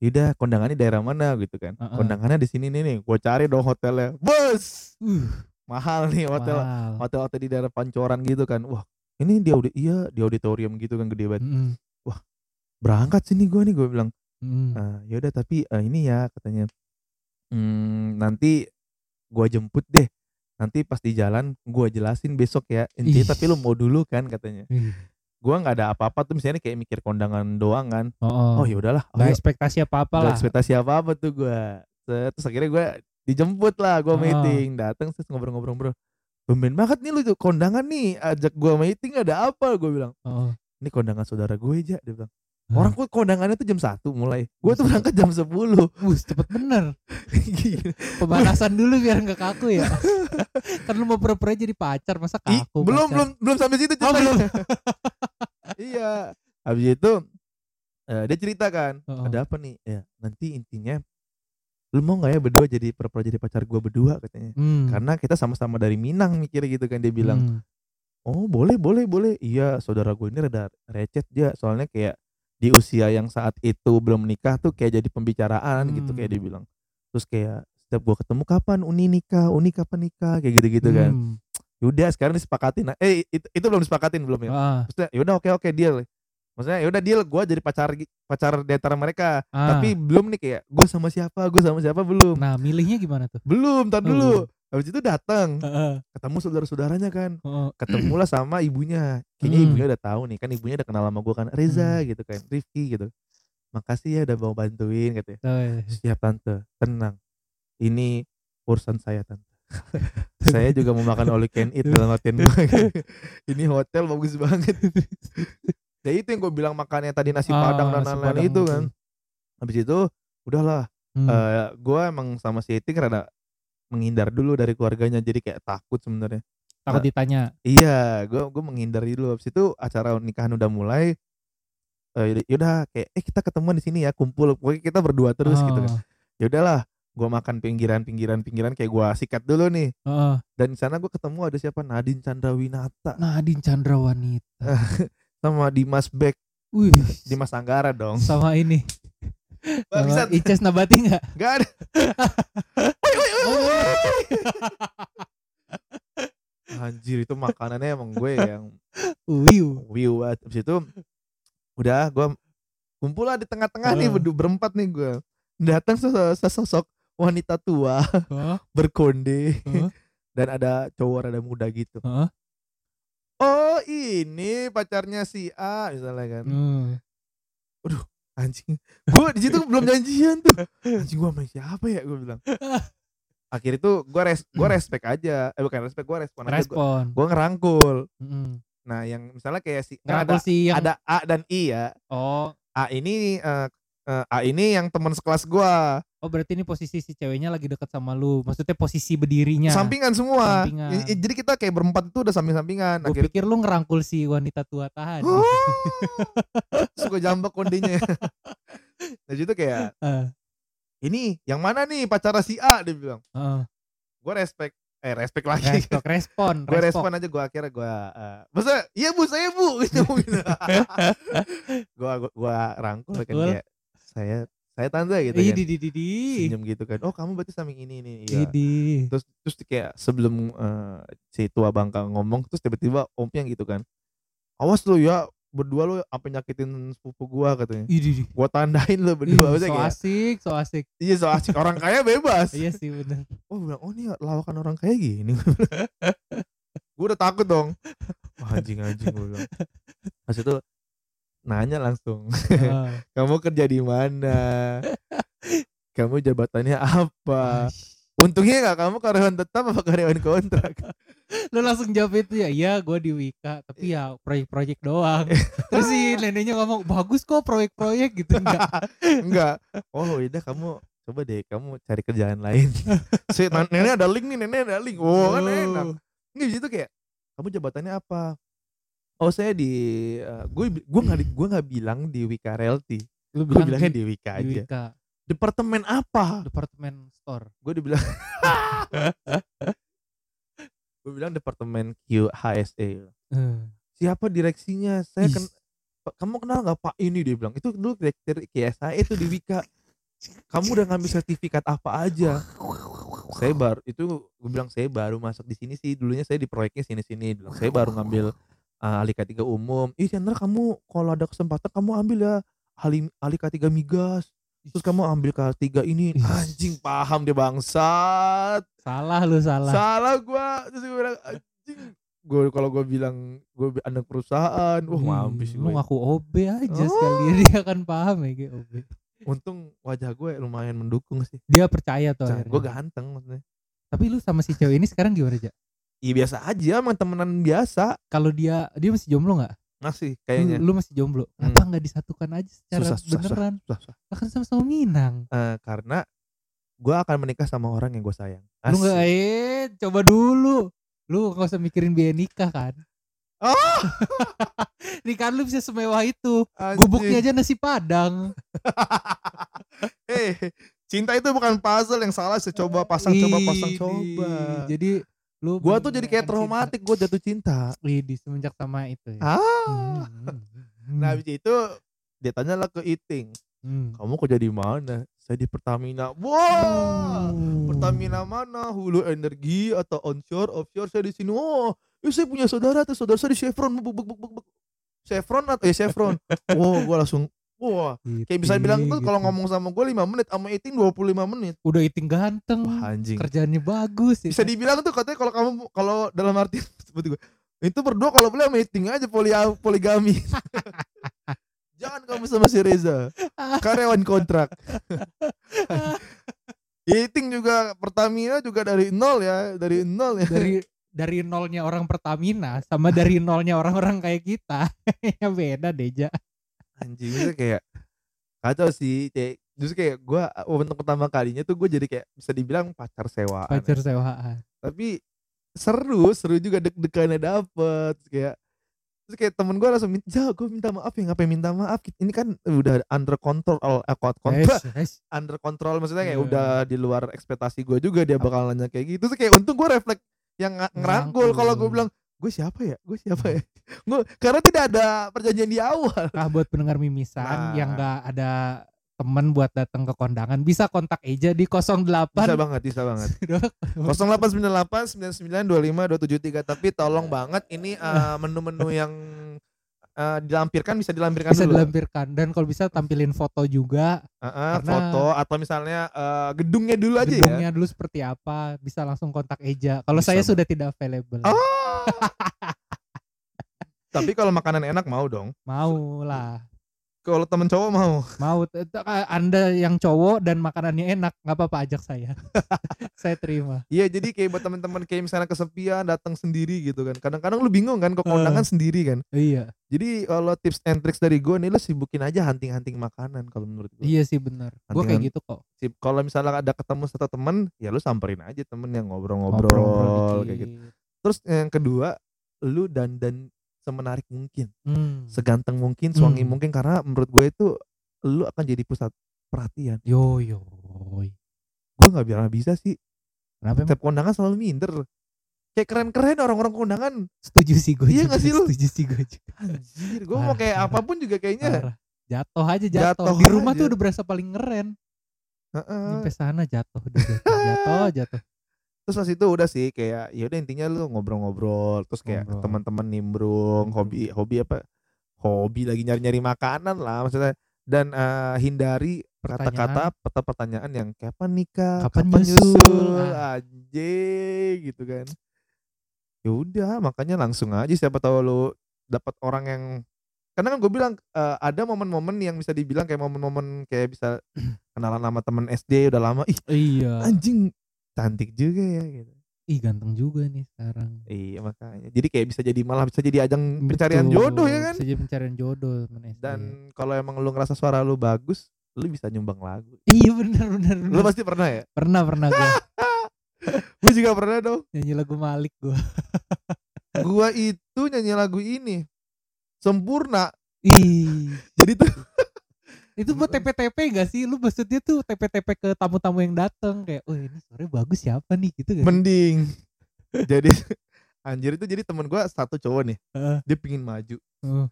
yaudah kondangannya daerah mana gitu kan Heeh. kondangannya di sini nih nih gue cari dong hotelnya bos Uh, mahal nih hotel mahal. hotel hotel di daerah pancoran gitu kan wah ini dia udah iya di auditorium gitu kan gede banget Heeh. berangkat sini gue nih gue bilang Heeh. "Ah, yaudah tapi eh, ini ya katanya hmm, nanti gua jemput deh nanti pas di jalan gua jelasin besok ya Ih. tapi lu mau dulu kan katanya Ih. gua nggak ada apa-apa tuh misalnya kayak mikir kondangan doang kan Oh, oh ya udahlah oh, Gak ekspektasi apa-apa Nggak lah. ekspektasi apa apa tuh gua Set, terus akhirnya gua dijemput lah gua Oh. meeting datang terus ngobrol-ngobrol-ngobrol Tumben banget nih lu tuh kondangan nih ajak gua meeting ada apa gua bilang Oh. ini kondangan saudara gue aja dia bilang? Orang kok kondangannya tuh jam 1 mulai gue tuh berangkat jam 10 Bus cepet bener. Pemanasan dulu biar nggak kaku ya. kan lu mau pura-pura jadi pacar masa Ih, kaku. belum pacar? belum belum sampai situ Oh, belum. iya habis itu eh, dia cerita kan Oh. ada apa nih ya nanti intinya lu mau nggak ya berdua jadi pura-pura jadi pacar gua berdua katanya Hmm. karena kita sama-sama dari Minang mikir gitu kan dia bilang Hmm. oh boleh boleh boleh iya saudara gue ini rada recet ya soalnya kayak di usia yang saat itu belum menikah tuh kayak jadi pembicaraan gitu Hmm. kayak dia bilang terus kayak setiap gua ketemu kapan uni nikah uni kapan nikah kayak gitu-gitu kan Hmm. Yaudah sekarang disepakatin. Eh itu, itu belum disepakatin belum ya? Ah, Maksudnya yaudah oke oke deal. Maksudnya yaudah deal gue jadi pacar pacar di antara mereka. ah. Tapi belum nih kayak gue sama siapa, gue sama siapa belum. nah milihnya gimana tuh? Belum, tar dulu. Habis itu datang, Heeh. ketemu saudara-saudaranya kan. Heeh. Ketemulah sama ibunya. Kayaknya Hmm. ibunya udah tahu nih, kan ibunya udah kenal sama gue kan. Reza gitu kan, Rifki gitu. Makasih ya udah mau bantuin katanya. Oh, iya. Siap tante, tenang. Ini urusan saya tante. saya juga mau makan all you can eat dalam gue. Ini hotel bagus banget. ya itu yang gue bilang makannya tadi nasi Ah, padang dan lain-lain itu kan. Habis itu udahlah. Hmm. eh gue emang sama si Iting rada menghindar dulu dari keluarganya jadi kayak takut sebenarnya. Takut ditanya. Iya, gue gue menghindari dulu. Habis itu acara nikahan udah mulai. Eh yaudah kayak eh kita ketemuan di sini ya kumpul. Pokoknya kita berdua terus gitu kan. Oh, Ya udahlah, gue makan pinggiran pinggiran pinggiran kayak gue sikat dulu nih. heeh. Dan di sana gue ketemu ada siapa Nadine Chandrawinata Nadine Chandra Wanita. sama Dimas Beck, Wih, Dimas Anggara dong. sama ini. Ices Nabati enggak? gak ada. Woi, woi, woi, woi. Anjir itu makanannya emang gue yang Wiu. wiu banget. Habis itu udah gue kumpul lah di tengah-tengah nih Heeh. berdu- berempat nih gue. Datang sesosok, sesosok wanita tua Heeh. berkonde Heeh. dan ada cowok rada muda gitu. Heeh. Oh ini pacarnya si A misalnya kan. Hmm. Anjing. Gue di situ belum janjian tuh. Anjing gue sama siapa ya gue bilang. Akhir itu gue res gue respect aja. Eh bukan respect gue respon aja. Respon. Gue ngerangkul. Mm. Nah yang misalnya kayak si kan ada si yang ada A dan I ya. oh A ini eh, eh, A ini yang teman sekelas gua. Oh berarti ini posisi si ceweknya lagi deket sama lu. Maksudnya posisi berdirinya. sampingan semua Sampingan. I- i- jadi kita kayak berempat itu udah samping-sampingan Gue pikir lu ngerangkul si wanita tua. Oh, suka jambak kondenya nah itu kayak Eh, ini yang mana nih pacara si A dia bilang Heeh. gue respect eh respect lagi Respon, respon, gue respon. aja gue akhirnya gue uh, maksudnya iya bu saya bu gitu gue gue rangkul kan Rangkul. kayak saya saya tante gitu kan di di di di. senyum gitu kan oh kamu berarti samping ini nih iya Idi. terus terus kayak sebelum eh, si tua bangka ngomong terus tiba-tiba omnya gitu kan awas lu ya berdua lu apa nyakitin sepupu gua katanya Idi. di. gua tandain lu berdua Maksudnya so kayak asik, so asik. iya so asik orang kaya bebas Iya sih bener. oh bilang oh ini lawakan orang kaya gini gua udah takut dong Wah, anjing anjing gua bilang pas itu nanya langsung Heeh. kamu kerja di mana kamu jabatannya apa untungnya nggak kamu karyawan tetap apa karyawan kontrak Lu langsung jawab itu ya, iya gue di Wika, tapi ya proyek-proyek doang. Terus si neneknya ngomong, bagus kok proyek-proyek gitu. Enggak. Enggak. Oh udah kamu coba deh kamu cari kerjaan lain. si nenek ada link nih, nenek ada link. Oh kan enak. Nggak gitu kayak kamu jabatannya apa? Oh saya di gue gue nggak di- gue nggak bilang di Wika Realty. Lu Gue bilang bilangnya di, di Wika di aja. Wika, Departemen apa? departemen store. Gue dibilang gue bilang departemen QHSE. Eh, Siapa direksinya? Saya ken kamu kenal nggak Pak ini dia bilang itu dulu direktur KSA itu di Wika kamu udah ngambil sertifikat apa aja saya baru itu gue bilang saya baru masuk di sini sih dulunya saya di proyeknya sini sini bilang saya baru ngambil uh, alih K3 umum. Ih Chandra kamu kalau ada kesempatan kamu ambil ya. Alih alih K3 migas. Terus kamu ambil K3 ini. Ih. anjing paham dia bangsat. Salah lu salah. salah gua. Terus gue bilang anjing. Gue kalau gue bilang gue anak perusahaan. Wah Ih, mampus Lu gue ngaku OB aja Oh. sekali. Dia kan paham ya kayak OB. untung wajah gue lumayan mendukung sih. Dia percaya tuh gue ganteng maksudnya. Tapi lu sama si cewek ini sekarang gimana aja? Iya biasa aja emang temenan biasa Kalau dia dia masih jomblo nggak? masih Lu, kayaknya lu masih jomblo. Hmm. Kenapa nggak disatukan aja secara Susah, susah, beneran? susah, susah. Kan sama-sama Minang. Eh, karena gue akan menikah sama orang yang gue sayang Lu nggak Asik. eh coba dulu. Lu gak usah mikirin biaya nikah kan. oh Nikahan lu bisa semewah itu. Gubuknya aja nasi padang. eh cinta itu bukan puzzle yang salah sih coba pasang coba pasang coba Jadi lu gue tuh jadi kayak traumatik gue jatuh cinta. Widih, semenjak sama itu ya. ah Hmm. nah habis itu dia tanya lah ke Iting Hmm. kamu kerja di mana saya di Pertamina wah Oh. Pertamina mana hulu energi atau onshore offshore saya di sini oh eh, saya punya saudara tuh saudara saya di Chevron buk, buk, buk, buk. Chevron atau ya Chevron wow gue langsung wah kayak bisa Gitu, bilang tuh kalau gitu. ngomong sama gue 5 menit sama Iting 25 menit. Udah iting ganteng. wah anjing. Kerjaannya bagus ya. bisa dibilang tuh katanya kalau kamu kalau dalam arti seperti gue itu berdua kalau boleh sama Iting aja poli poligami. Jangan kamu sama si Reza. Karyawan kontrak. Iting juga Pertamina juga dari nol ya dari nol ya. Dari dari nolnya orang Pertamina sama dari nolnya orang-orang kayak kita. Ya beda Deja anjing itu kayak kacau sih kayak justru kayak gue untuk pertama kalinya tuh gue jadi kayak bisa dibilang pacar sewaan pacar sewaan. Tapi seru seru juga deg-degannya dapet kayak terus kayak temen gue langsung minta gue minta maaf ya ngapain minta maaf? Ini kan udah under control eh, kontrol Es, es. under control maksudnya kayak Iya. udah di luar ekspektasi gue juga dia bakal nanya kayak gitu. Terus kayak untung gue refleks yang ngerangkul. Kalau gue bilang gue siapa ya? Gue siapa ya? Gue karena tidak ada perjanjian di awal. Nah buat pendengar mimisan Nah. yang nggak ada temen buat datang ke kondangan bisa kontak Eja di 08 bisa banget bisa banget. 0898 99 25 273 tapi tolong banget ini eh, menu-menu yang eh, dilampirkan bisa dilampirkan bisa dulu. dilampirkan. Dan kalau bisa tampilin foto juga eh, karena- foto atau misalnya eh, gedungnya dulu aja ya? gedungnya dulu seperti apa bisa langsung kontak Eja. Kalau saya sudah tidak available. Oh. tapi kalau makanan enak mau dong. Mau lah Kalau temen cowok mau. Mau t- Anda yang cowok dan makanannya enak, nggak apa-apa ajak saya. saya terima. Iya jadi kayak buat teman-teman kayak misalnya kesepian datang sendiri gitu kan. Kadang-kadang lu bingung kan ke kondangan sendiri kan. Iya. Jadi kalau tips and tricks dari gue nih lu sibukin aja hunting-hunting makanan kalau menurut gue. Iya sih benar. Gue kayak gitu kok. Sip. Kalau misalnya ada ketemu satu temen ya lu samperin aja temen yang ngobrol-ngobrol kayak gitu. Terus yang kedua lu dandan semenarik mungkin, Hmm. seganteng mungkin, sewangi Hmm. mungkin karena menurut gue itu lu akan jadi pusat perhatian. Yo yo. Gue nggak bilang bisa sih. Kenapa? Setiap kondangan selalu minder. Kayak keren-keren orang-orang kondangan. Setuju sih gue Iya juga. nggak sih lu? Setuju sih gue juga. Anjir, gue mau kayak apa pun juga kayaknya. Jatuh aja jatuh. Jatuh Di rumah aja. tuh udah berasa paling ngeren. Heeh. Sampai sana jatuh udah jatuh. jatuh jatuh. Terus pas itu udah sih kayak ya udah intinya lu ngobrol-ngobrol terus kayak Ngobrol. teman-teman nimbrung, hobi hobi apa? Hobi lagi nyari-nyari makanan lah maksudnya dan eh, hindari kata-kata peta pertanyaan yang kapan nikah, Kapan kapan, nyusul? nyusul, Ah. anjing gitu kan. Ya udah makanya langsung aja siapa tahu lu dapat orang yang karena kan gue bilang eh, ada momen-momen yang bisa dibilang kayak momen-momen kayak bisa kenalan sama temen SD udah lama ih Iya. anjing cantik juga ya gitu. Ih ganteng juga nih sekarang. Iya makanya. Jadi kayak bisa jadi malah bisa jadi ajang pencarian Betul. jodoh ya kan. Bisa jadi pencarian jodoh temen SD. Dan kalau emang lu ngerasa suara lu bagus, lu bisa nyumbang lagu. Iya benar benar. Lu pasti pernah ya? Pernah pernah gue Gue juga pernah dong. nyanyi lagu Malik gue. Gua itu nyanyi lagu ini. Sempurna. Ih. Jadi tuh Itu buat TP-TP gak sih? Lu maksudnya tuh TP-TP ke tamu-tamu yang datang kayak, "Oh, ini suaranya bagus siapa nih?" gitu kan. mending. jadi anjir itu jadi temen gua satu cowok nih. Heeh. Dia pingin maju. Heeh.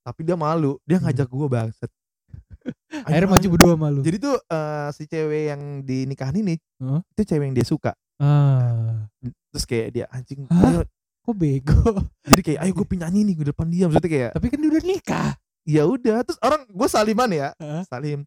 Tapi dia malu. Dia Hmm. ngajak gua bangset. Akhirnya maju berdua malu. Jadi tuh eh, si cewek yang dinikahin ini Heeh. itu cewek yang dia suka. Ah, Terus kayak dia anjing. Ayo. kok bego? Jadi kayak ayo gue penyanyi nih gue depan dia. Maksudnya kayak Tapi kan dia udah nikah. Ya udah terus orang gue saliman ya Heeh. salim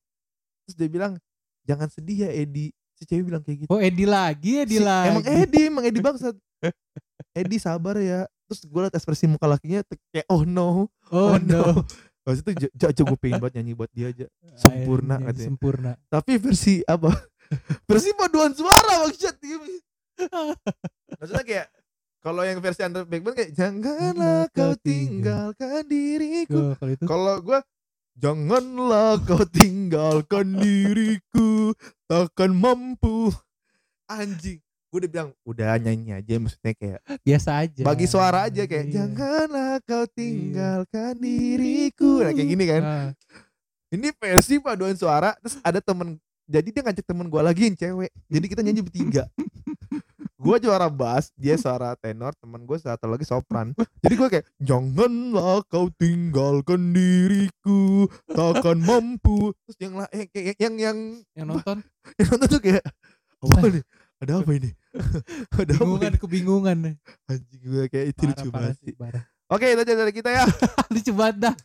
terus dia bilang jangan sedih ya Edi si cewek bilang kayak gitu Oh, Edi lagi, Edi Si- lagi. emang Edi emang Edi bangsat Edi sabar ya terus gue liat ekspresi muka lakinya kayak oh no Oh, no. Pas itu aja gue pengen buat nyanyi buat dia aja Sempurna Akhirnya katanya. Sempurna. tapi versi apa versi paduan suara maksud maksudnya kayak kalau yang versi under backbone kayak janganlah kau tinggalkan diriku. Kalau gue Janganlah kau tinggalkan diriku Takkan mampu. Anjing Gue udah bilang Udah nyanyi aja Maksudnya kayak biasa aja. Bagi suara aja kayak Iya. Janganlah kau tinggalkan diriku. Nah kayak gini kan. Ah, Ini versi paduan suara Terus ada temen Jadi dia ngajak temen gue lagi yang cewek. Jadi kita nyanyi bertiga Gue juara bass Dia suara tenor Temen gue satu lagi sopran. Jadi gue kayak Janganlah kau tinggalkan diriku Takkan mampu. Terus yang lah yang, yang, yang, yang, yang nonton? yang nonton tuh kayak Apa nih? Ada apa ini? Ada apa bingungan ini? kebingungan. Anjing gue kayak itu Parah, lucu banget. Oke itu aja dari kita ya lucu banget dah.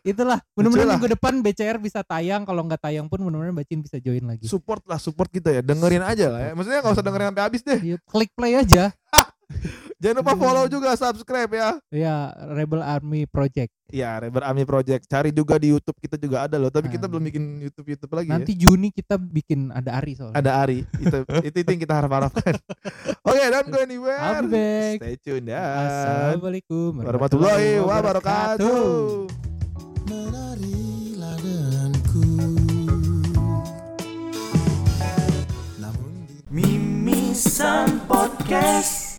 Itulah. Mudah-mudahan minggu depan BCR bisa tayang. Kalau nggak tayang pun mudah-mudahan Bacin bisa join lagi. Support lah support kita ya Dengerin aja lah ya Maksudnya gak usah dengerin sampai habis deh Iya, Klik play aja. Jangan lupa follow juga subscribe ya Ya, Rebel Army Project. Ya, Reber Army Project. Cari juga di YouTube kita juga ada loh. Tapi kita Ah. belum bikin YouTube YouTube lagi Nanti Juni kita bikin ada Ari ya. soalnya. Ada Ari. Itu itu, itu yang kita harap harapkan. Oke, don't go anywhere. I'll be back. Stay tune ya. Assalamualaikum Warahmatullahi wabarakatuh. Menarilah denganku Namun di Mimisan